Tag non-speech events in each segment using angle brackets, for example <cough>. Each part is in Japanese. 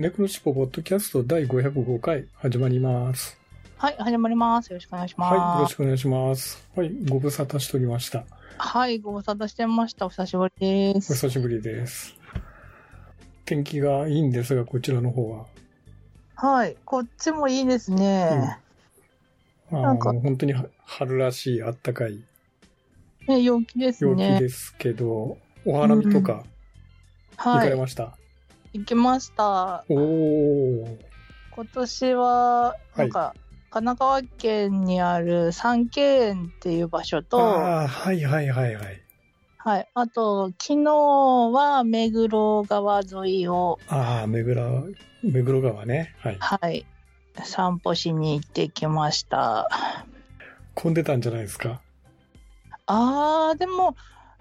猫のしっぽポッドキャスト第505回始まります。はい、始まります。よろしくお願いします。はい、よろしくお願いします。はい、ご無沙汰しておりました。はい、ご無沙汰してました。お久しぶりでおす。久しぶりです。天気がいいんですが、こちらの方は。はい、こっちもいいですね。あなんかの本当には春らしいあったかいね、陽気です陽気ね。ですけど、お花見とか行はい、かれました、行きました。おお今年は、なんか、神奈川県にある三景園っていう場所と、ああ、はいはいはいはい。はい、あと、昨日は目黒川沿いを、ああ、目黒、目黒川ね。はい。はい、散歩しに行ってきました。混んでたんじゃないですか？あー、でも、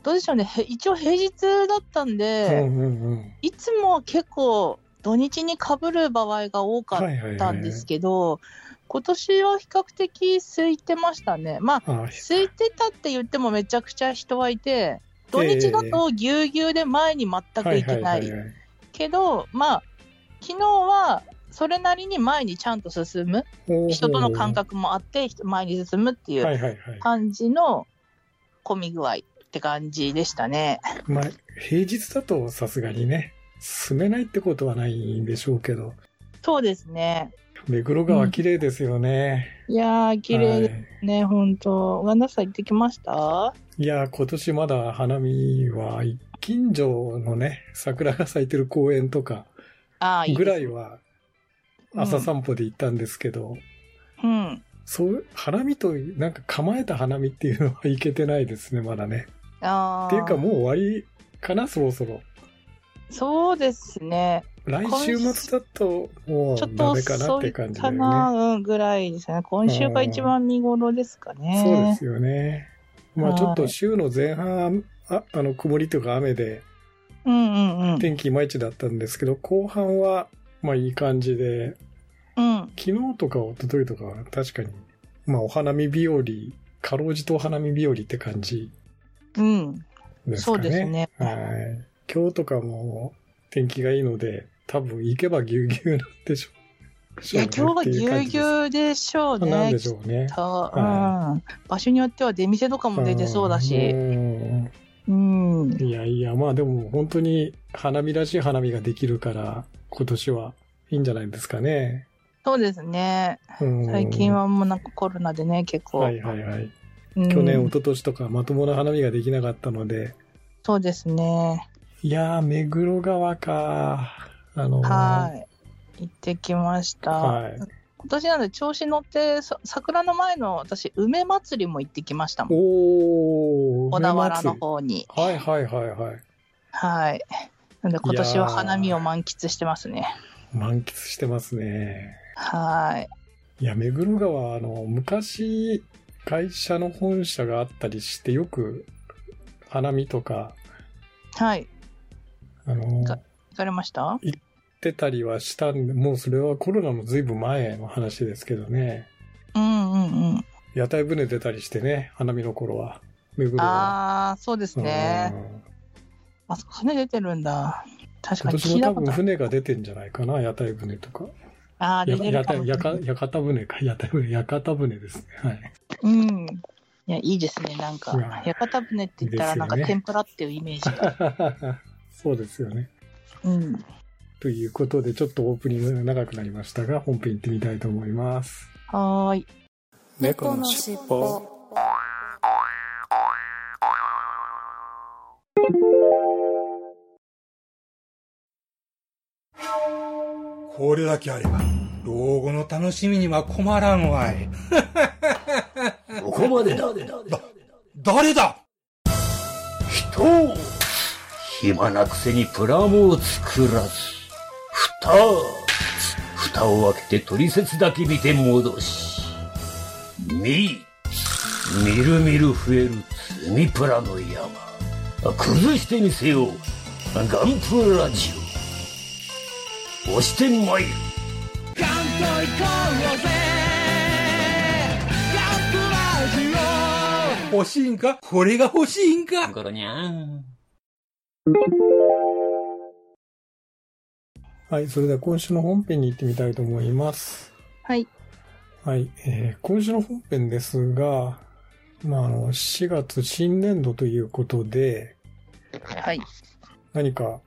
どうでしょうね。へ一応平日だったんうで、んうんうん。いつも結構土日に被る場合が多かっはいはいはい。たんですけど、今年は比較的空いてましたね。まあ、空いてたって言ってもめちゃくちゃ人はいて、土日だとぎゅうぎゅうで前に全く行けない。はい。けど、まあ、昨日はそれなりに前にちゃんと進む、人との感。覚もあって、前に進むっていうはいはいはい。感じの混み具合って感じでしたね。まあ、平日だとさすがにね、住めないってことはないんでしょうけど、そうですね。目黒川綺麗ですよね。いやー、綺麗ではいすね、本当ワンダさん行ってきました？いやー、今年まだ花見は、近所のね、桜が咲いてる公園とかぐらいは朝散歩で行ったんですけど、うん。そう、花見と、なんか構えた花見っていうのは行けてないですね、まだね。っていうかもう終わりかな、そろそろ。そうですね。来週末だと、もうちょっとダメかなって感じだかよね。な、うん、ぐらいですね。今週が一番見頃ですかね。そうですよね。まあはいちょっと週の前半、ああの、曇りとか雨で、うんうんうん。天気いまいちだったんですけど、後半は、まあいい感じで、うん。昨日とか一昨日とかは確かに、まあお花見日和、かろうじとお花見日和って感じうん。ね。そうですね。はい。今日とかも天気がいいので、多分行けばぎゅうぎゅうなんでしょう。いや、今日はぎゅうぎゅうでしょううなんね。でしょうね。うん。場所によっては出店とかも出てそうだし。うんうん。いやいや、まあでも本当に花見らしい花見ができるから、今年はいいんじゃないですかね。そうですね。うん最近。はもうなんかコロナでね、結構。はいはいはい。うん去年、一昨年とかまともな花見ができなかったので、そうですね。いやー、目黒川か。あのーはい。行ってきました。はい。今年なんで調子乗って、さ桜の前の私、梅祭りも行ってきましたもん。おー。小田原の方に。りはいはいはいはい。はい。なんで今年は花見を満喫してますね。満喫してますね。はい。いや、目黒川、あの、昔、会社の本社があったりして、よく、花見とか、はい。あの、が行かれました？行ってたりはしたんで、もうそれはコロナのずいぶん前の話ですけどね。うんうんうん。屋台船出たりしてね、花見の頃は。目黒は。ああ、そうですね。うんあそこ船出てるんだ。確か今に年も多分。船が出てんじゃないかな、屋台船とか。ああ、出てやるかも屋台屋形船か、<laughs> 屋台船、屋形船ですね。はい。うん。いや、いいですね。なんか屋形船って言ったら、なんかね天ぷらっていうイメージが。<laughs> そうですよね。うん。ということで、ちょっとオープニングが長くなりましたが、本編行ってみたいと思います。はーい。猫のしっぽこれだけあれば、老後の楽しみには困らんわい。<laughs> ここまでだ。誰だ？人を暇なくせにプラモを作らず、蓋蓋を開けて取説だけ見て戻し。み、みるみる増える積みプラの山。崩してみせよう。ガンプラジオ。押してまいる。欲しいんか？これが欲しいんか？ゴロニャン。はい、それでは今週の本編に行ってみたいと思います。はい。はい、えー今週の本編ですが、まあ、あの、4月新年度ということで、はい。何か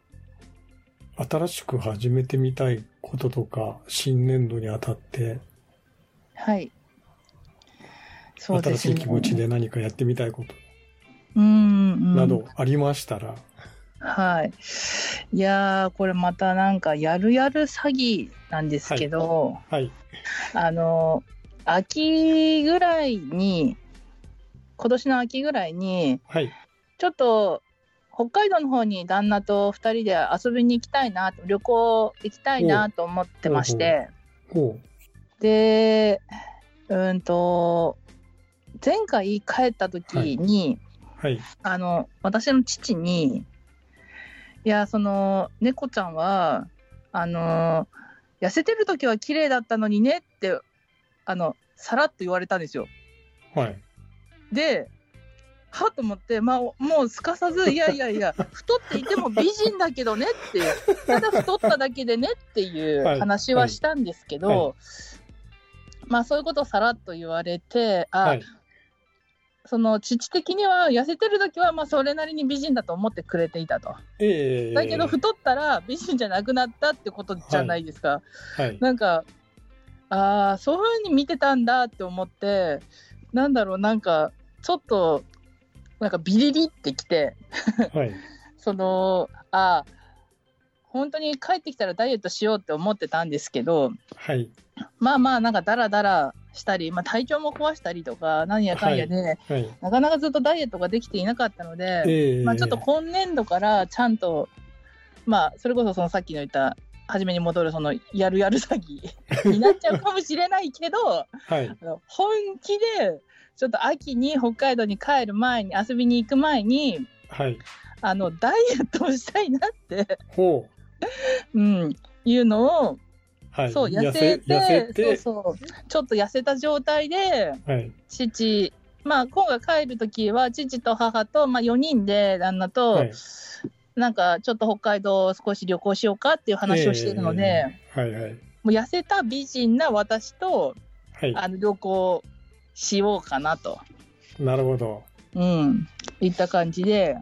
新しく始めてみたいこととか、新年度にあたって、はい。そうですね。新しい気持ちで何かやってみたいことうんうん。などありましたら、はい。いやー、これまたなんか、やるやる詐欺なんですけど、はい、あの、秋ぐらいに、今年の秋ぐらいに、はい、ちょっと、北海道の方に旦那と二人で遊びに行きたいなと、旅行行きたいなと思ってまして、ほで、うんと、前回帰った時に、う、はい、あの、私の父に、いや、その、猫ちゃんは、あの、痩せてる時は綺麗だったのにねって、あの、さらっと言われたんですよ。はい、で、はっと思って、まあ、もうすかさず、<laughs> いやいやいや、太っていても美人だけどねっていう、ただ太っただけでねっていう <laughs> はい。話はしたんですけど、はい。はまあそういうことをさらっと言われて、あ、はい、その父的には痩せてる時はまあそれなりに美人だと思ってくれていたと。ええ。だけど太ったら美人じゃなくなったってことじゃないですか。はい、なんか、ああ、そういうふうに見てたんだって思って、なんだろう、なんか、ちょっと、なんかビリリってきて、はい、<laughs> その、ああ、本当に帰ってきたらダイエットしようって思ってたんですけど、はい、まあまあ、なんかダラダラしたり、まあ体調も壊したりとか、何やかんやで、はい、なかなかずっとダイエットができていなかったので、ええまあちょっと今年度からちゃんと、まあそれこそそのさっきの言った、初めに戻るそのやるやる詐欺になっちゃうかもしれないけど、<laughs> はい、本気で、ちょっと秋に北海道に帰る前に、遊びに行く前に、はい、あの、ダイエットをしたいなって、ほう、うん、いうのを、はい、そう、痩せて、そうそう、ちょっと痩せた状態で、はい、父、まあ、今回帰るときは、父と母と、まあ、4人で、旦那と、はい、なんか、ちょっと北海道を少し旅行しようかっていう話をしているので、はい、はい、もう痩せた美人な私と、はい、あの、旅行しようかなと、なるほど、うん、いった感じで、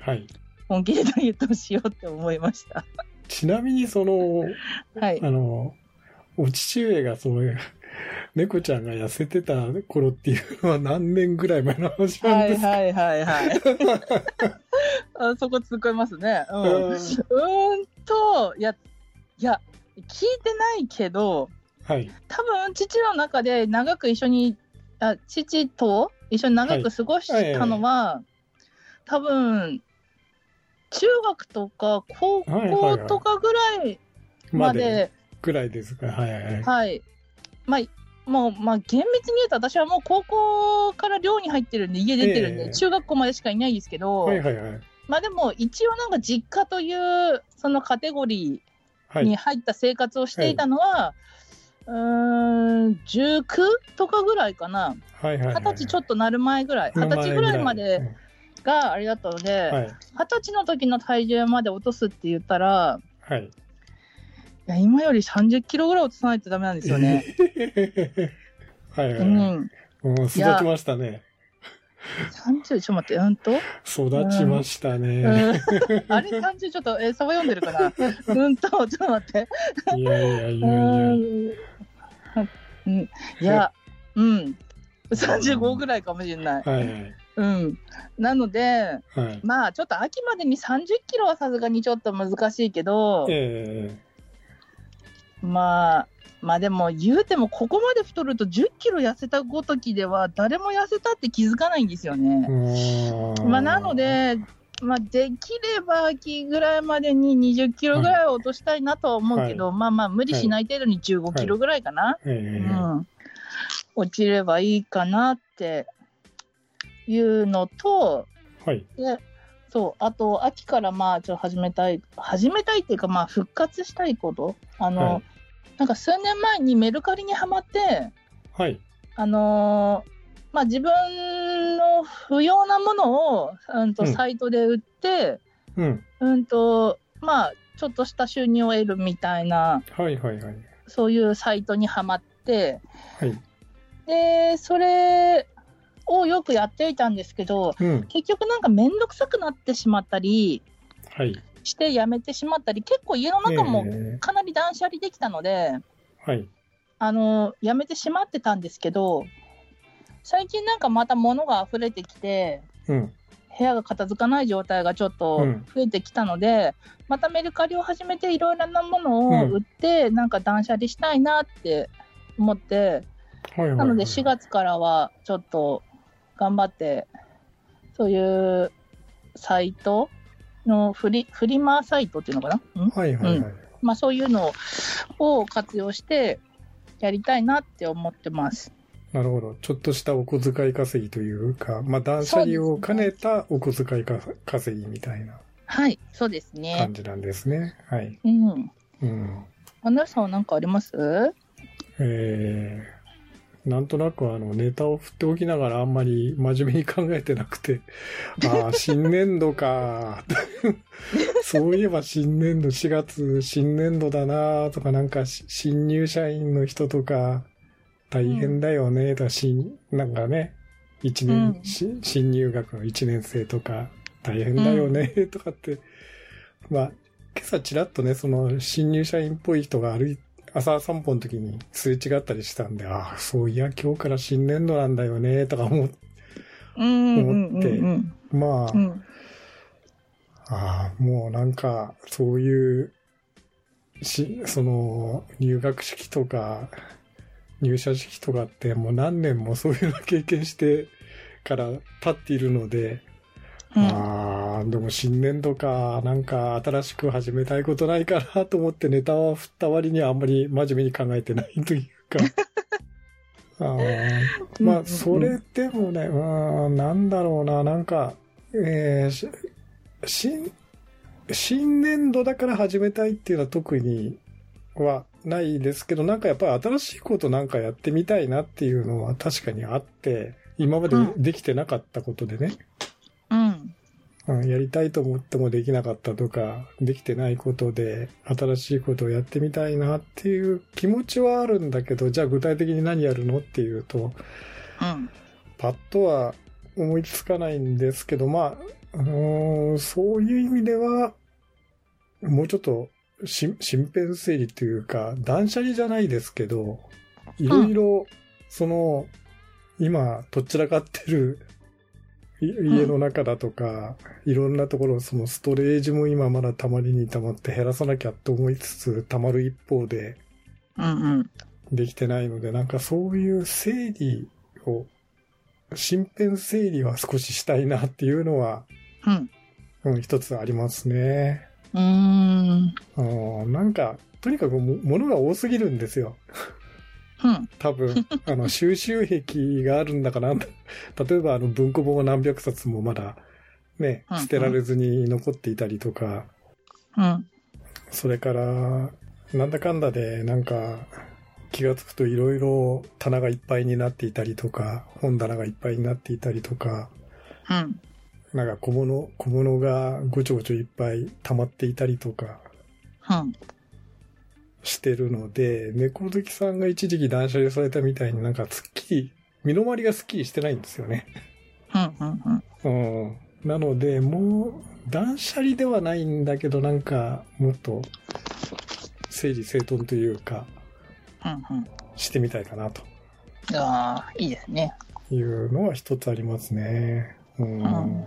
はい。本気でダイエットをしようって思いました。ちなみにその、はい。あの、お父上がその、猫ちゃんが痩せてた頃っていうのは何年ぐらい前の話なんはいですか、はいはいはい。<laughs> あそこ突っ込みますね。うん。うんと、いや、いや、聞いてないけど、はい。多分父の中で長く一緒に、あ父と一緒に長く過ごしたのは、多分、中学とか高校とかぐらいまで、までぐらいですか。はいはいはい。はい。まあ、もう、まあ、厳密に言うと私はもう高校から寮に入ってるんで、家出てるんで、ええ中学校までしかいないですけど、はいはいはい。まあでも一応なんか実家というそのカテゴリはい。ーに入った生活をしていたのは、うーん、19とかぐらいかな。はいはいはい。二十歳ちょっとなる前ぐらい。二十歳ぐらいまでがあれだったので、うん。はい。二十歳の時の体重まで落とすって言ったら、はい。いや今より30キロぐらい落とさないとダメなんですよね。<laughs> はいはいはい。うん。もう育ちましたね。30、ちょっと待って、うんと、育ちましたね。うん、あれ30ちょっと、えー、サバ読んでるかな？うんと、ちょっと待って。いやいやいうやいや。んうんいや、うん。35ぐらいかもしれない。はいはい。うん。なので、はい。まあ、ちょっと秋までに30キロはさすがにちょっと難しいけど、えまあ、まあでも言うてもここまで太ると10キロ痩せたごときでは誰も痩せたって気づかないんですよえね。ー。まあなの、で、まあ、できれば秋ぐらいまでに20キロぐらいは落としたいなとは思うけど、はまあまあ、無理しない程度に15キロぐらいかな。えうーん。落ちればいいかなっていうのと、はい。で、そう、あと、秋からまあ、ちょっと始めたい、始めたいっていうか、まあ、復活したいこと。あの、はいなんか数年前にメルカリにはまって、はい。あのーまあ、自分の不要なものを、うんと、うんサイトで売って、うん。うんと、まあ、ちょっとした収入を得るみたいな、はいはいはい。そういうサイトにはまって、はい。で、それをよくやっていたんですけど、うん。結局なんかめんどくさくなってしまったりはい。してやめてしまったり、結構家の中もえーかなり断捨離できたので、はい。あの、やめてしまってたんですけど、最近なんかまた物が溢れてきて、うん。部屋が片付かない状態がちょっとうん増えてきたので、またメルカリを始めていろいろなものを売って、なんか断捨離したいなって思って、はいはいはい。なので4月からはちょっと頑張って、そういうサイトのフリフリマサイトっていうのかな、ん？はいはいはい。まあ、そういうのを活用してやりたいなって思ってます。なるほど。ちょっとしたお小遣い稼ぎというか、まあ断捨離を兼ねたお小遣いか稼ぎみたいなはい、そうですね感。じなんですね。はい。うん。うん。アナウンサーは何かあります？えー、なんとなくあのネタを振っておきながらあんまり真面目に考えてなくて、<laughs> ああ、新年度か。<laughs> そういえば新年度4月新年度だなとかなんかし新入社員の人とか大変だよね。とか新、なんかね、一年、うん。し新入学の1年生とか大変だよねとかって、まあ、今朝ちらっとね、その新入社員っぽい人が歩い朝散歩の時にすれ違ったりしたんで、ああ、そういや今日から新年度なんだよね、とか思って、まあ、うん。ああ、もうなんか、そういう、し、その、入学式とか、入社式とかってもう何年もそういうの経験してから経っているので、うん。ああ、でも新年度か、なんか新しく始めたいことないかなと思ってネタを振った割にはあんまり真面目に考えてないというか。<laughs> あーまあ、それでもね、うん、なんだろうな、なんか、えーし新、新年度だから始めたいっていうのは特にはないですけど、なんかやっぱり新しいことなんかやってみたいなっていうのは確かにあって、今までできてなかったことでね。うんうん、やりたいと思ってもできなかったとか、できてないことで、新しいことをやってみたいなっていう気持ちはあるんだけど、じゃあ具体的に何やるのっていうと、うん。パッとは思いつかないんですけど、まあ、あのーそういう意味では、もうちょっとし身辺整理というか、断捨離じゃないですけど、いろいろ、その、今、とっちらかってるい家の中だとか、いろんなところ、そのストレージも今まだたまりにたまって減らさなきゃと思いつつ、たまる一方で、できてないので、なんかそういう整理を、身辺整理は少ししたいなっていうのは、うんうん、一つありますね。うーんうん、なんか、とにかくも物が多すぎるんですよ。うん。多分、<laughs> あの、収集癖があるんだかな。例えば、あの、文庫本を何百冊もまだ、ねうん、捨てられずに残っていたりとか、うん。それから、なんだかんだで、なんか、気がつくといろいろ棚がいっぱいになっていたりとか、本棚がいっぱいになっていたりとか、うん。なんか小物、小物がごちょごちょいっぱい溜まっていたりとか。うんしてるので、猫好きさんが一時期断捨離されたみたいになんかすっきり、身の回りがすっきりしてないんですよね。うんうんうんうん。なので、もう、断捨離ではないんだけど、なんか、もっと、整理整頓というか、うんうんしてみたいかなとああいいですねいうのは一つありますね。うん。うん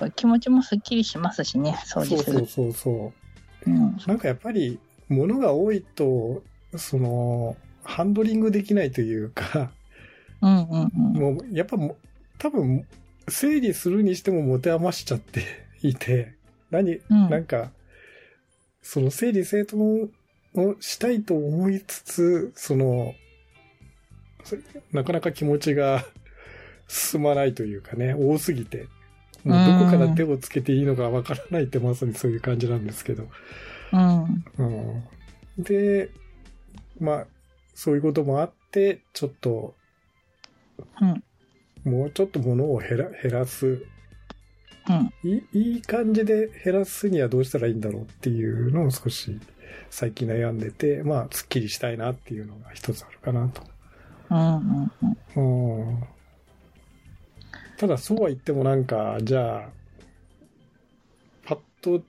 やっぱ気持ちもすっきりしますしね掃除するそうそうそうそう。うん。なんかやっぱり、物が多いと、その、ハンドリングできないというか、うんうんうん。もう、やっぱ多分、整理するにしても持て余しちゃっていて、何、うん。なんか、その整理整頓をしたいと思いつつ、その、なかなか気持ちが <laughs> 進まないというかね、多すぎて、もうどこから手をつけていいのかわからないってまさにそういう感じなんですけど。うん。うん、で、まあ、そういうこともあって、ちょっと、うん。もうちょっと物を減ら減らすうん。いいいい感じで減らすにはどうしたらいいんだろうっていうのを少し最近悩んでて、まあ、すっきりしたいなっていうのが一つあるかなと。うん。うん。うん。ただ、そうは言ってもなんか、じゃあ、パッと、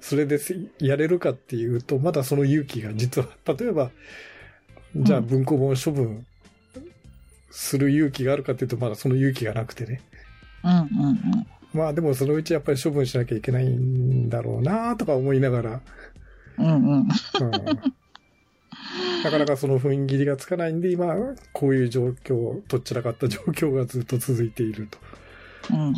それですやれるかっていうと、まだその勇気が実は、例えば、じゃあうん文庫本を処分する勇気があるかっていうと、まだその勇気がなくてね。うん。うん。まあでもそのうちやっぱり処分しなきゃいけないんだろうなとか思いながら、うん。うん。うん、なかなかその踏ん切りがつかないんで、今、こういう状況、とっちらかった状況がずっと続いているうん。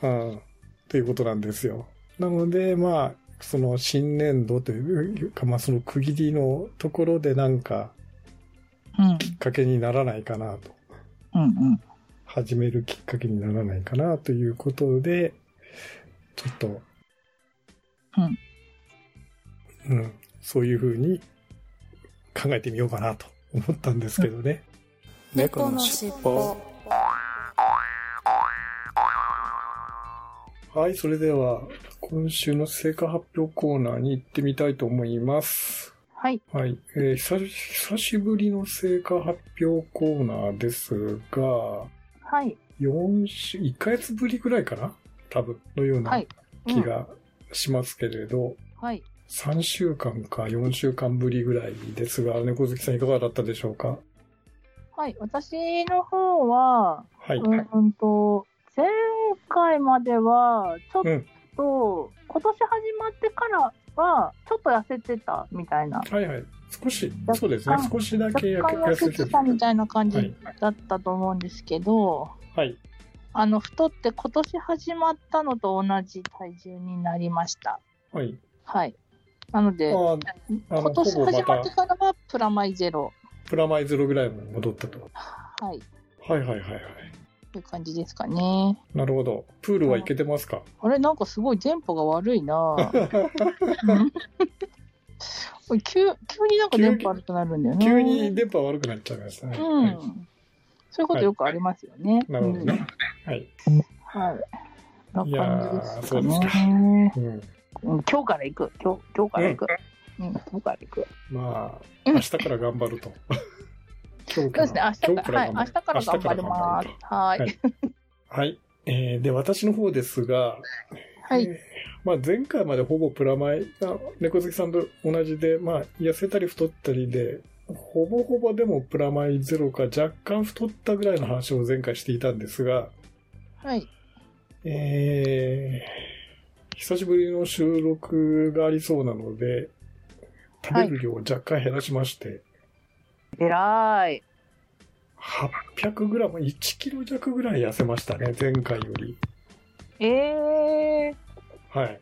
と。うん、ということなんですよ。なので、まあ、その新年度というか、まあその区切りのところでなんかうん。きっかけにならないかなと。うん。始めるきっかけにならないかなということで、ちょっと、うん。うん、そういうふうに考えてみようかなと思ったんですけどね。猫のしっぽはい、それでは、今週の成果発表コーナーに行ってみたいと思います。はい。はい、えー久し久しぶりの成果発表コーナーですが、はい。4週、1ヶ月ぶりぐらいかな？多分、のようは。ない気がしますけれど、はい。3週間か4週間ぶりぐらいですが、猫好きさんいかがだったでしょうか？はい。私の方は、はい。うんうんと、前回までは、ちょっうん。と、今年始まってからは、ちょっと痩せてたみたいな。はいはい。少し、そうですね。少しだけ痩せてたみたいな感じだったと思うんですけど、はい。あの、太って今年始まったのと同じ体重になりました。はい。はい。なので、今年始まってた、からはプラマイゼロ。プラマイゼロぐらいまで戻ったと。はい。はいはいはいはい。という感じですかね。なるほど。プールは行けてますか？あれ、なんかすごい電波が悪いな <laughs> <laughs> 急急になんか電波悪くなるんだよね。急に電波悪くなっちゃいましたね。うん。はいそういうことよくありますよね。なるほどね。はい。うん。はい。な感じですかいやーそうですね。うん。うん今日から行く。今日、今日から行く。うん、今日から行く。まあ、うん明日から頑張ると。<laughs> 今うですね、から、明日から、はい、明今日から頑張ります。ははいい。はい。えーで、私の方ですが、はい。えーまあ、前回までほぼプラマイが猫好きさんと同じで、まあ、痩せたり太ったりで、ほぼほぼでもプラマイゼロか若干太ったぐらいの話を前回していたんですが、はい。えー、久しぶりの収録がありそうなので、食べる量を若干減らしまして、えらい。800グラム、1キロ弱ぐらい痩せましたね、前回より。ええはい。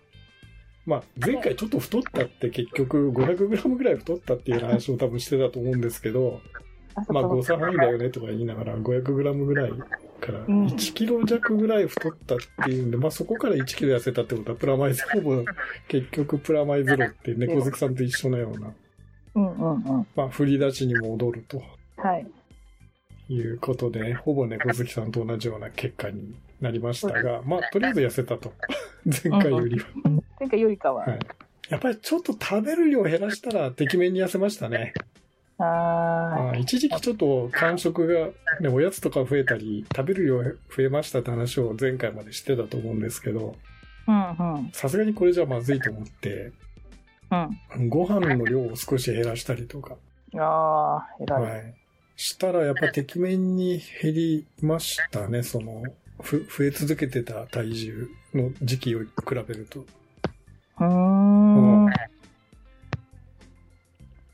まあ、前回ちょっと太ったって結局500グラムぐらい太ったっていう話を多分してたと思うんですけど、まあこ誤差範囲だよねとか言いながら500グラムぐらいからうん1キロ弱ぐらい太ったっていうんで、まあそこから1キロ痩せたってことはプラマイゼロも結局プラマイゼロって猫好きさんと一緒のような、うんうんうん。まあ振り出しに戻るとはい。いうことで、ほぼ猫好きさんと同じような結果になりましたが、まあとりあえず痩せたと。<laughs> 前回よりは。前回よりかは。はいやっぱりちょっと食べる量減らしたら、てきめんに痩せましたね。ああ一時期ちょっと間食が、ね、おやつとか増えたり、食べる量増えましたって話を前回までしてたと思うんですけど。さすがにこれじゃまずいと思って、うん。ご飯の量を少し減らしたりとか、ああ、偉い。はい。したらやっぱてきめんに減りましたね、その、ふ増え続けてた体重の時期を比べると。うーん。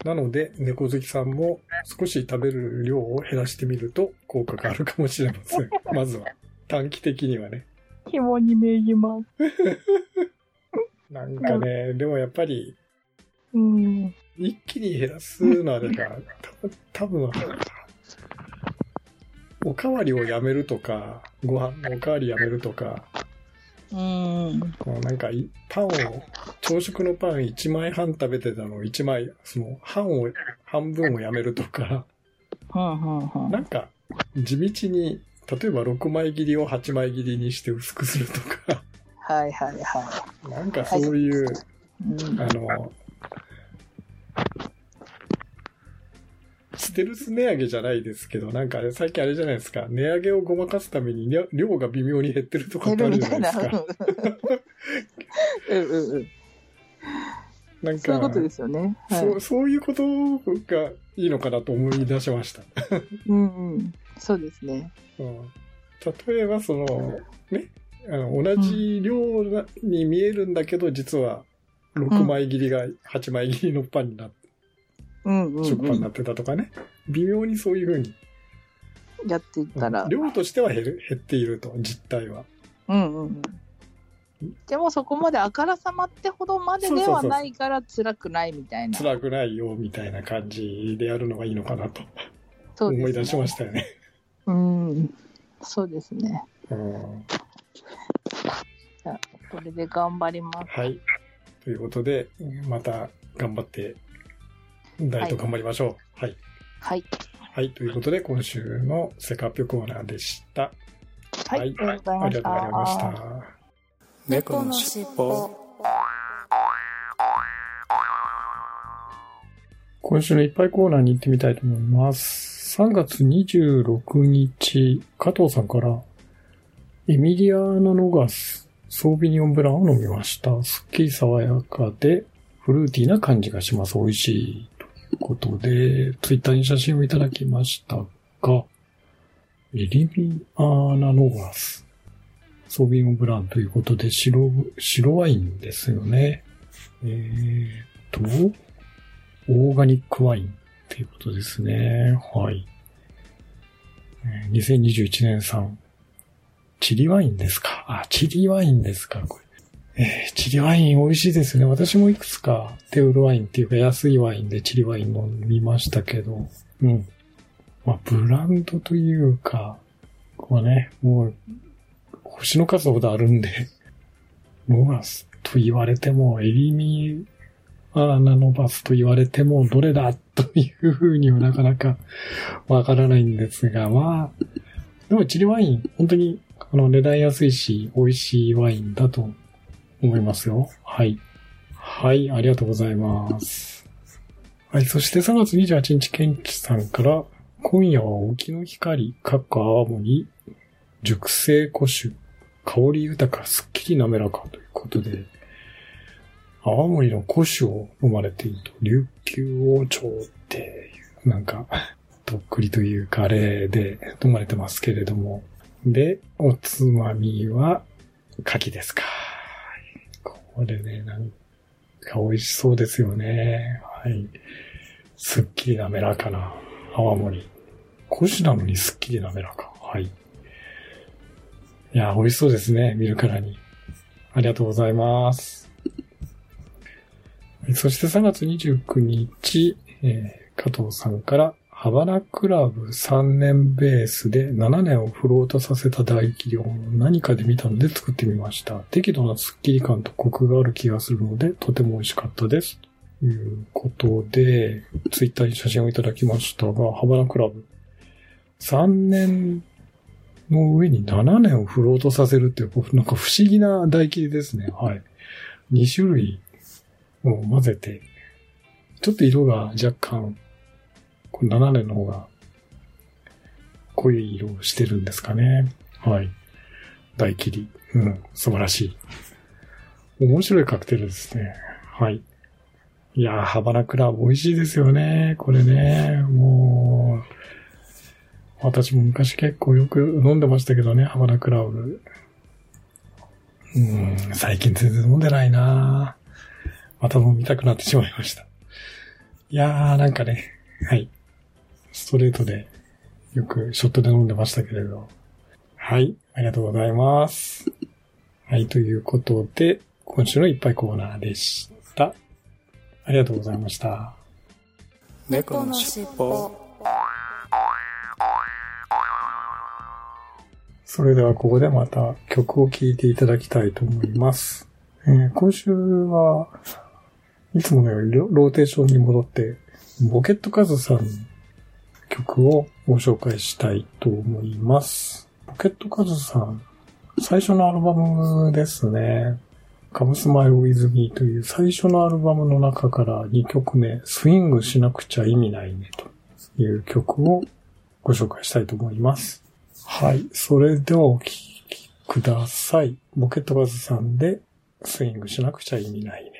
なので、猫好きさんも少し食べる量を減らしてみると効果があるかもしれません。<laughs> まずは短期的にはね。肝に銘じます。<laughs> なんかね、でもやっぱり、うん。一気に減らすのは、か、多分、多分、おかわりをやめるとか、ご飯のおかわりやめるとか、うん。もうなんかい、パンを、朝食のパン1枚半食べてたのを1枚、その、半を、半分をやめるとか。なんか、地道に、例えば6枚切りを8枚切りにして薄くするとか、はいはいはなんかそういう、い。うん。あの、ステルス値上げじゃないですけど、なんかあれ最近あれじゃないですか、値上げをごまかすために量量が微妙に減ってるとかってあるじゃない。ですか。うんうん。うん。なん。かそういうことですよね。そう、いうことがいいのかなと思い出しました。うんうん。そうですね。うん、例えば、その、ね、あの同じ量に見えるん。だけど、実は6枚切りが8枚切りのパンになって、食パンになってたとかね。微妙にそういうふうに、やっていったら。量としては減る減っていると、実態は。うんうんうん。でもそこまであからさまってほどまでではないから辛くないみたいな。辛くないよ、みたいな感じでやるのがいいのかなとそう思い出しましたよね。うん。そうですね。うんじゃあ、これで頑張ります。はい。ということで、また頑張って、ダイエット頑張りましょう。はい。はい。はい。ということで、今週のセカピョコーナーでした。はい。はいありがとうございました。猫のしっぽ今週のいっぱいコーナーに行ってみたいと思います。3月26日、加藤さんから、エミリアーナノガス、ソービニオンブランを飲みました。すっきり爽やかで、フルーティーな感じがします。美味しい。ということで、ツイッターに写真をいただきましたが、エリミアーナノガス、ソービニオブランということで、白、白ワインですよね。えーと、オーガニックワインっていうことですね。はい。2021年産。チリワインですか？あ、チリワインですか、これ。えーチリワイン美味しいですね。私もいくつかテウルワインっていうか安いワインでチリワイン飲みましたけど、うん。まあ、ブランドというか、こうね、もう、星の数ほどあるんで、ノガスと言われても、エリミアーナノバスと言われても、どれだというふうにはなかなかわからないんですが、まあ、でもチリワイン、本当に、あの、値段安いし、美味しいワインだと思いますよ。はい。はい、ありがとうございます。はい、そして3月28日、ケンチさんから、今夜は沖の光、かっこ泡盛、熟成古酒、香り豊か、すっきり滑らかということで、泡盛の古酒を飲まれていると、琉球王朝っていう、なんか、とっくりというか、あれで飲まれてますけれども。で、おつまみは、牡蠣ですか。これね、なんか美味しそうですよね。はい。すっきり滑らかな泡盛。古酒なのにすっきり滑らか。はい。いや、美味しそうですね。見るからに。ありがとうございます。そして3月29日、えー加藤さんから、ハバナクラブ3年ベースで7年をフロートさせた大気量を何かで見たので作ってみました。適度なスッキリ感とコクがある気がするので、とても美味しかったです。ということで、ツイッターに写真をいただきましたが、ハバナクラブ。3年の上に7年をフロートさせるっていう、なんか不思議な大切りですね。はい。2種類を混ぜて、ちょっと色が若干、この7年の方が濃い色をしてるんですかね。はい。大切り。うん、素晴らしい。面白いカクテルですね。はい。いやー、ハバナクラブ美味しいですよね。これね。もう、私も昔結構よく飲んでましたけどね、ハバナクラブ。うん、最近全然飲んでないなまた飲みたくなってしまいました。いやー、なんかね、はい。ストレートで、よくショットで飲んでましたけれど。はい。ありがとうございます。はい、ということで、今週のいっぱいコーナーでした。ありがとうございました。猫のしっぽそれではここでまた曲を聴いていただきたいと思います。えー今週はいつものようにロローテーションに戻って、ボケットカズさんの曲をご紹介したいと思います。ボケットカズさん、最初のアルバムですね。カムスマイルウィズミーという最初のアルバムの中から2曲目、スイングしなくちゃ意味ないねという曲をご紹介したいと思います。はい。それではお聴きください。ボケットバズさんで、スイングしなくちゃ意味ないね。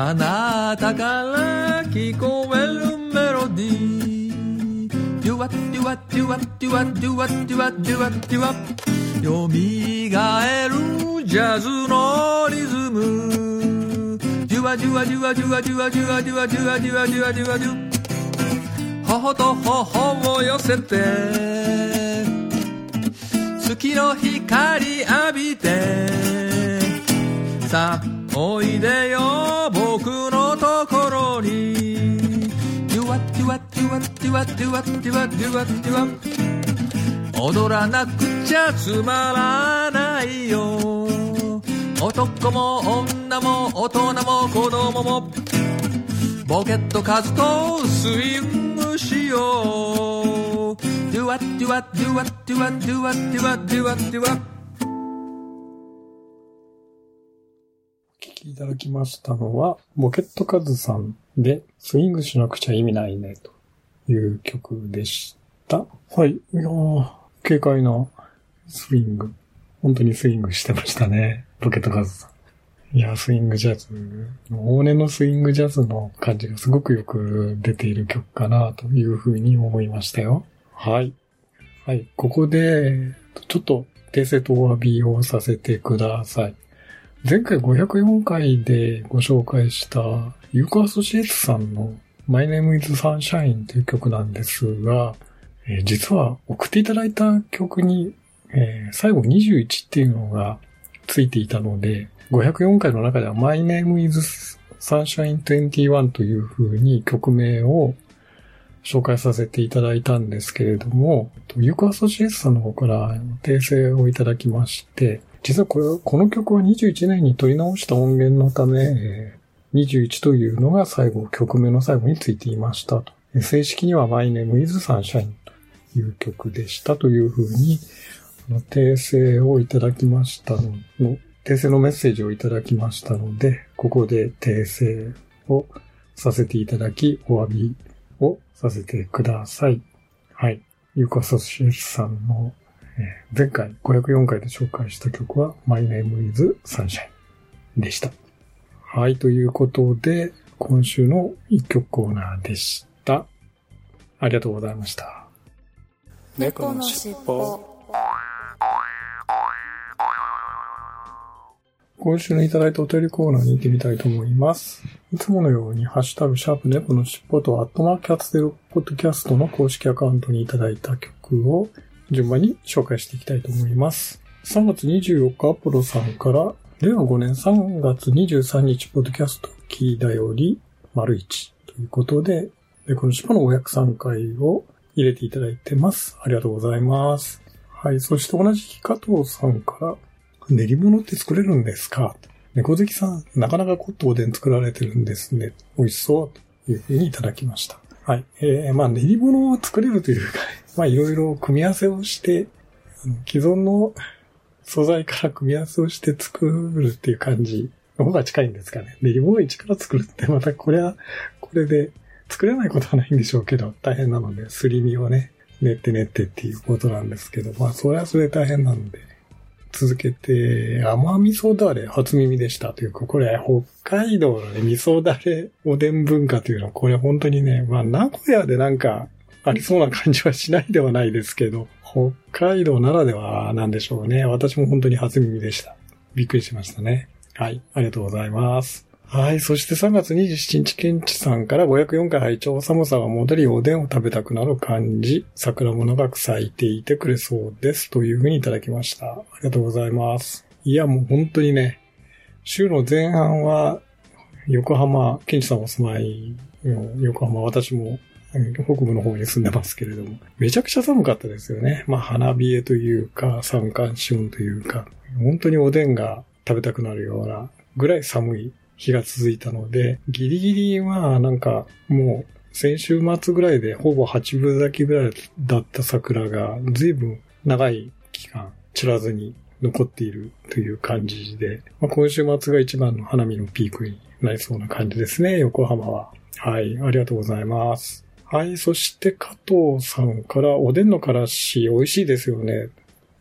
あなたから聞こえるメロディー。デュワデュワデュワデュワデュワデュワデュワデュワ蘇るジャズのリズム。デュワデュワデュワデュワデュワデュワデュワデュワデュワデュワデュワデュ頬と頬を寄せて。月の光浴びて。さあおいでよ。ころにデュワデュワデュワデュワデュワデュワデュワデュワ踊らなくちゃつまらないよ。男も女も大人も子供も。ボケット数とスイングしよう。デュワデュワデュワデュワデュワデュワデュワデュワお聴きいただきましたのは、ボケットカズさん。で、スイングしなくちゃ意味ないね、という曲でした。はい。いやー軽快なスイング。本当にスイングしてましたね。ボケットカズさん。いや、スイングジャズ。往年のスイングジャズの感じがすごくよく出ている曲かな、というふうに思いましたよ。はい。はい。ここで、ちょっと訂正とお詫びをさせてください。前回504回でご紹介したユーコアソシエイツさんの My Name is Sunshine という曲なんですが、えー実は送っていただいた曲に、えー最後21っていうのがついていたので、504回の中では My Name is Sunshine 21という風に曲名を紹介させていただいたんですけれども、ユーコアソシエイツさんの方から訂正をいただきまして、実はこれ、この曲は21年に取り直した音源のため、えー21というのが最後、曲名の最後についていましたと。正式には My Name is Sunshine という曲でしたというふうに、訂正をいただきましたのの、訂正のメッセージをいただきましたので、ここで訂正をさせていただき、お詫びをさせてください。はい。ユーカソシエツさんのえー前回504回で紹介した曲は My Name is Sunshine でした。はい、ということで、今週の一曲コーナーでした。ありがとうございました。猫のしっぽ今週のいただいたお便りコーナーに行ってみたいと思います。いつものように、ハッシュタグ、シャープ猫のしっぽと、アットマークキャッツゼロポッドキャストの公式アカウントにいただいた曲を順番に紹介していきたいと思います。3月24日、アポロさんから、令和5年3月23日、ポッドキャストキーだより、丸1ということで、猫のしっぽの503回を入れていただいてます。ありがとうございます。はい。そして同じ日加藤さんから、練り物って作れるんですか？猫好きさん、なかなかコットおでん作られてるんですね。美味しそうというふうにいただきました。はい。えー、まあ練り物を作れるというか、<laughs> まあいろいろ組み合わせをして、既存の素材から組み合わせをして作るっていう感じの方が近いんですかね。練り物を一から作るってまたこれは、これで作れないことはないんでしょうけど、大変なので、すり身をね、練って練ってっていうことなんですけど、まあそれはそれ大変なので、続けて、甘味噌だれ初耳でしたというか、これ北海道のね、味噌だれおでん文化というのは、これ本当にね、まあ名古屋でなんかありそうな感じはしないではないですけど、北海道ならではなんでしょうね。私も本当に初耳でした。びっくりしましたね。はい、ありがとうございます。はい。そして3月27日、ケンチさんから504回拝聴寒さが戻り、おでんを食べたくなる感じ、桜も長く咲いていてくれそうです。というふうにいただきました。ありがとうございます。いや、もう本当にね、週の前半は、横浜、ケンチさんお住まいの横浜、私も北部の方に住んでますけれども、めちゃくちゃ寒かったですよね。まあ、花冷えというか、三寒四温というか、本当におでんが食べたくなるようなぐらい寒い日が続いたので、ギリギリはなんかもう先週末ぐらいでほぼ8分咲きぐらいだった桜が随分長い期間散らずに残っているという感じで、まあ、今週末が一番の花見のピークになりそうな感じですね、横浜は。はい、ありがとうございます。はい、そして加藤さんからおでんのからし美味しいですよね。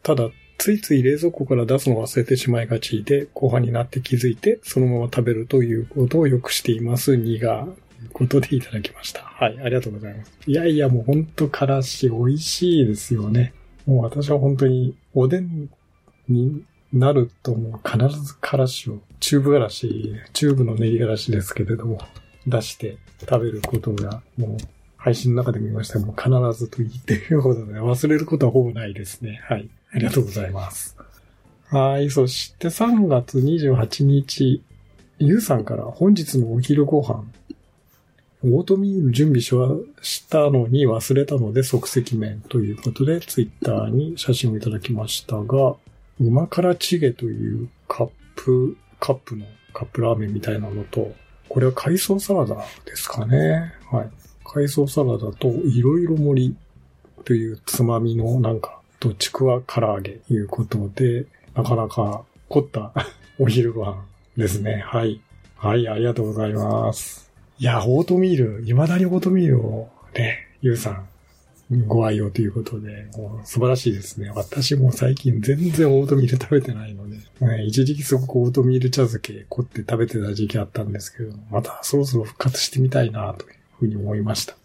ただ、ついつい冷蔵庫から出すのを忘れてしまいがちで、後半になって気づいて、そのまま食べるということをよくしています。2が、ことでいただきました。はい、ありがとうございます。いやいや、もうほんとからし美味しいですよね。もう私は本当におでんになるともう必ずからしを、チューブからし、チューブの練りからしですけれども、出して食べることが、もう配信の中で見ましたもう必ずと言っていうことで、忘れることはほぼないですね。はい。ありがとうございます。はい。そして3月28日、ゆうさんから本日のお昼ご飯、オートミール準備ししたのに忘れたので即席麺ということで、ツイッターに写真をいただきましたが、うま辛チゲというカップ、カップのカップラーメンみたいなのと、これは海藻サラダですかね。はい。海藻サラダといろいろ盛りというつまみのなんか、とちくわ唐揚げということで、なかなか凝った <laughs> お昼ご飯ですね。はい。はい、ありがとうございます。いや、オートミール、未だにオートミールをね、ゆうさん、ご愛用ということで、もう素晴らしいですね。私も最近全然オートミール食べてないので、ね一時期すごくオートミール茶漬け凝って食べてた時期あったんですけど、またそろそろ復活してみたいなというふうに思いました。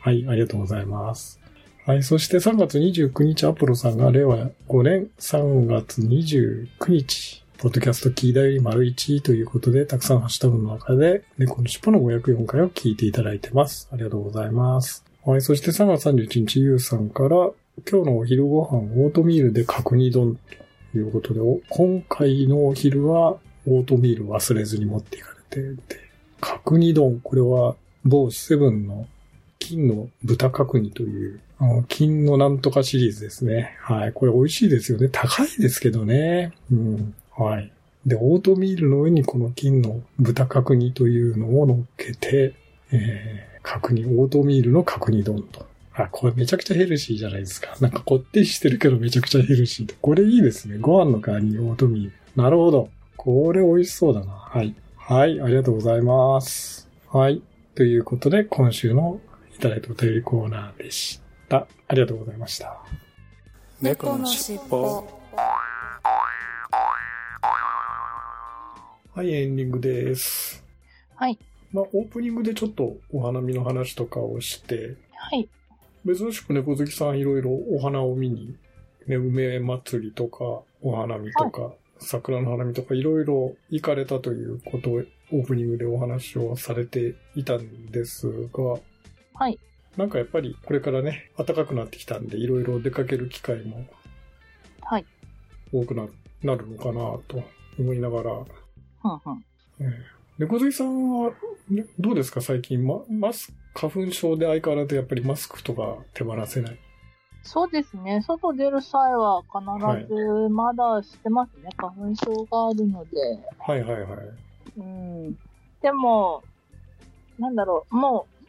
はい、ありがとうございます。はい、そして3月29日、アポロさんが令和5年3月29日、ポッドキャストキーダより丸1ということで、たくさんハッシュタグの中で、猫の尻尾の504回を聞いていただいてます。ありがとうございます。はい、そして3月31日、ゆうさんから、今日のお昼ご飯、オートミールで角煮丼ということで、今回のお昼は、オートミール忘れずに持っていかれてて、角煮丼、これは、某セブンの金の豚角煮という、あの金のなんとかシリーズですね。はい。これ美味しいですよね。高いですけどね。うん。はい。で、オートミールの上にこの金の豚角煮というのを乗っけて、えー、角煮、オートミールの角煮丼と。あ、これめちゃくちゃヘルシーじゃないですか。なんかこってりしてるけどめちゃくちゃヘルシーで。これいいですね。ご飯の代わりにオートミール。なるほど。これ美味しそうだな。はい。はい。ありがとうございます。はい。ということで、今週のいただいたお便りコーナーでした。ありがとうございました。猫のしっぽはい、エンディングです。はい。まあ、オープニングでちょっとお花見の話とかをして、はい。珍しく猫好きさんいろいろお花を見に、ね、梅祭りとか、お花見とか、桜の花見とかいろいろ行かれたということをオープニングでお話をされていたんですが、はい。なんかやっぱりこれからね、暖かくなってきたんで、いろいろ出かける機会もはい。多くななるのかなと思いながら、ふんふん。ええ猫好きさんは、ねどうですか？最近、ま、マスク、花粉症で相変わらずやっぱりマスクとか手放せない。そうですね。外出る際は必ずまだしてますね。花粉症があるので。はいはいはい。うん。でも、なんだろう、もう、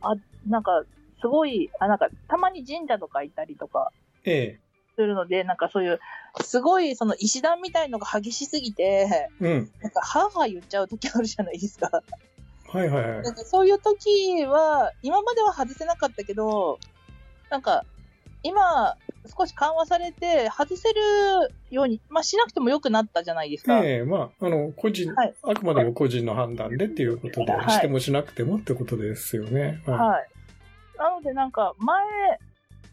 あ、なんか、すごい、あ、なんか、たまに神社とか行ったりとかえするので、なんかそういう、すごい、その石段みたいのが激しすぎて、えうん。なんか、はぁはぁ言っちゃう時あるじゃないですか。はいはいはいなん。かそういう時は、今までは外せなかったけど、なんか、今、少し緩和されて、外せるように、まあ、しなくても良くなったじゃないですか。ええまあ、あの、個人、はいあくまでも個人の判断でっていうことで、はいしてもしなくてもってことですよね。はい。はい。なので、なんか、前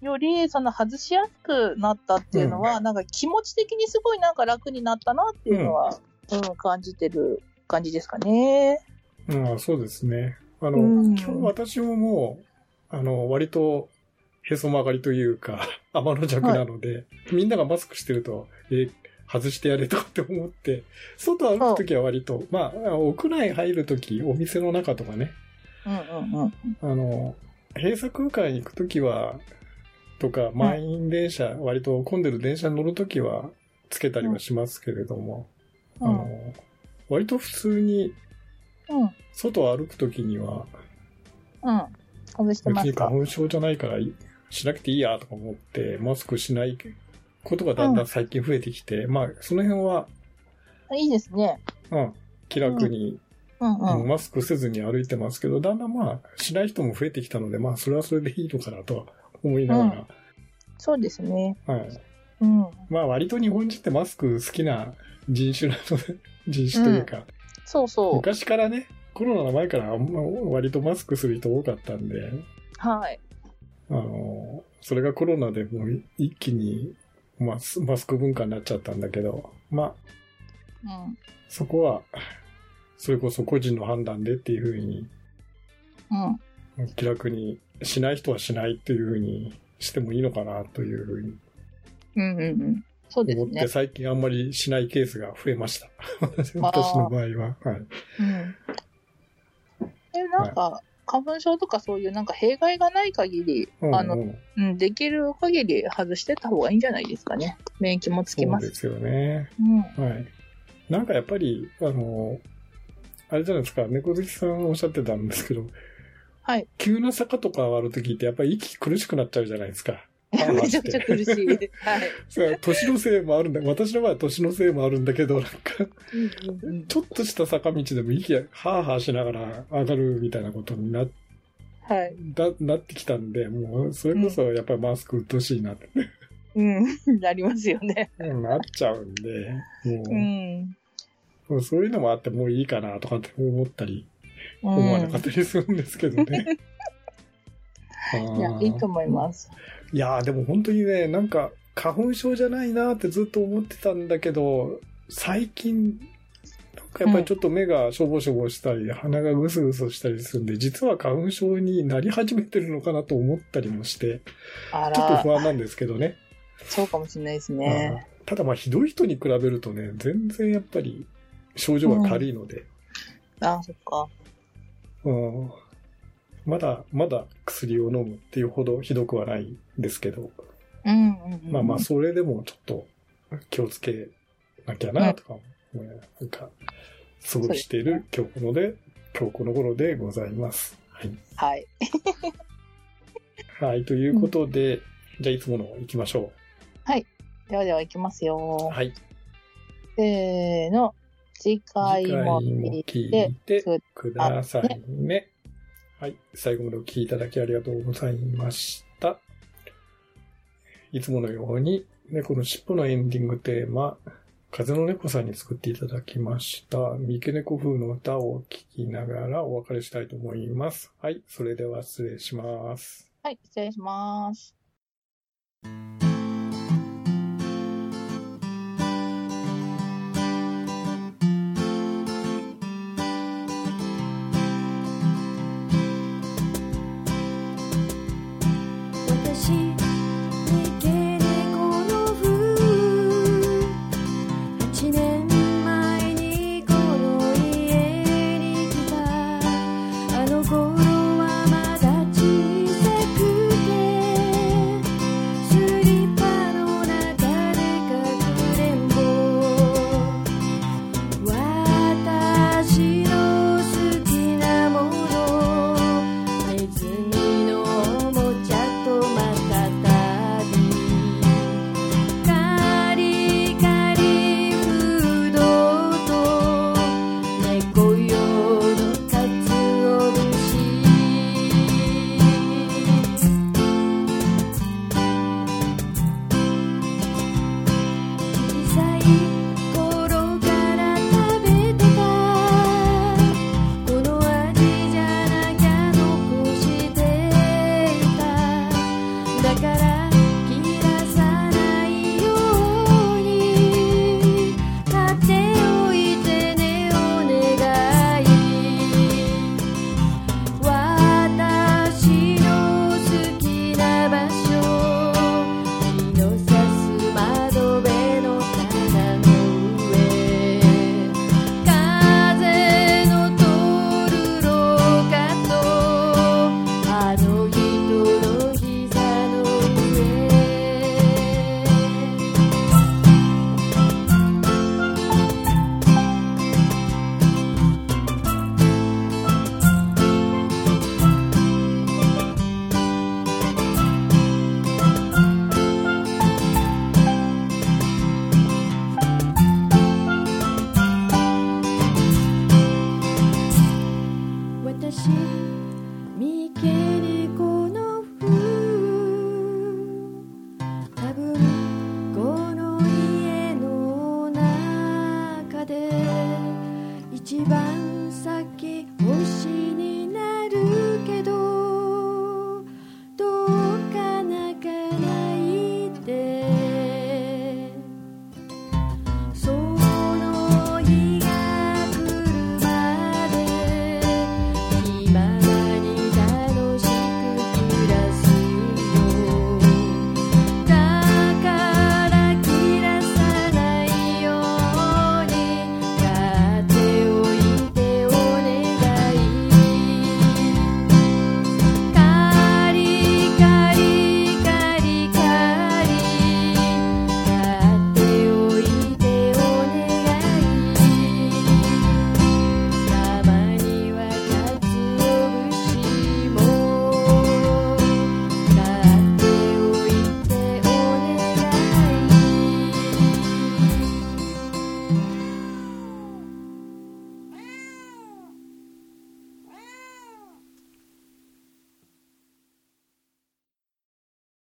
より、その、外しやすくなったっていうのは、なんか、気持ち的にすごいなんか楽になったなっていうのは、うん、感じてる感じですかね。まあ、そうですね。あの、うん今日私ももう、あの、割と、へそ曲がりというか、<laughs> 天の弱なので、みんながマスクしてると、え、外してやれとかって思って、外歩くときは割と、まあ、屋内入るとき、お店の中とかね、うんうんうん。あの、閉鎖空間に行くときは、とか、満員電車、割と混んでる電車に乗るときは、つけたりはしますけれども、うん。あの、割と普通に、うん。外を歩くときには、うん。外して別ますか？に花粉症じゃないからいしなくていいやとか思って、マスクしないことがだんだん最近増えてきて、まあ、その辺は、いいですね。うん、気楽に、うんうん。うんマスクせずに歩いてますけど、だんだんまあ、しない人も増えてきたので、まあ、それはそれでいいのかなとは思いながそうですね。ら、はい。うん。まあ、割と日本人ってマスク好きな人種なので、<laughs> 人種というか、そうそう。昔からね、コロナの前からあんま割とマスクする人多かったんで、はい。あの、それがコロナでもう一気にマスマスク文化になっちゃったんだけど、まあ、うん。そこは、それこそ個人の判断でっていうふうに、うん。気楽にしない人はしないっていうふうにしてもいいのかなというふうにうんうんうん。そうですね。思って、最近あんまりしないケースが増えました。<laughs> 私の場合は。はい。うん。え、なんか、花粉症とかそういうなんか弊害がない限り、うんあの、うんうん、できる限り外してた方がいいんじゃないですかね。免疫もつきます。そうですよね。うん。はい。なんかやっぱり、あの、あれじゃないですか、猫好きさんおっしゃってたんですけど、はい。急な坂とか上がるときってやっぱり息苦しくなっちゃうじゃないですか。めちゃくちゃ苦しい。はい。<laughs> それは年のせいもあるんだ。私の場合は年のせいもあるんだけど、なんか、うんうんちょっとした坂道でも息がハーハーしながら上がるみたいなことになはい。だなってきたんで、もう、それこそやっぱりマスクうっとうしいなって、うん。なりますよね。なっちゃうんで、もう、うん。もうそういうのもあってもういいかなとかって思ったり、うん思わなかったりするんですけどね。あ <laughs> ーいや、いいと思います。いやーでも本当にね、なんか、花粉症じゃないなってずっと思ってたんだけど、最近、なんかやっぱりちょっと目がしょぼしょぼしたり、鼻がぐすぐすしたりするんで、実は花粉症になり始めてるのかなと思ったりもして、あちょっとら、不安なんですけどね。そうかもしれないですね。ただまあひどい人に比べるとね、全然やっぱり症状は軽いので、あ、そっか。うんまだ、まだ薬を飲むっていうほどひどくはないんですけど、うんうんうん。まあまあ、それでもちょっと気をつけなきゃなとか思いながら、なんか、過ごしている今日こので、今日この頃でございます。はい。はい。はい、ということで、じゃあいつもの行きましょではでは行きますう。よ。はい。せーの。次回もも聞聞いいてくださいね。はい。最後までお聴きいただきありがとうございました。いつものように、猫の尻尾のエンディングテーマ、風の猫さんに作っていただきました。三毛猫風の歌を聴きながらお別れしたいと思います。はい。それでは失礼します。はい、失礼します。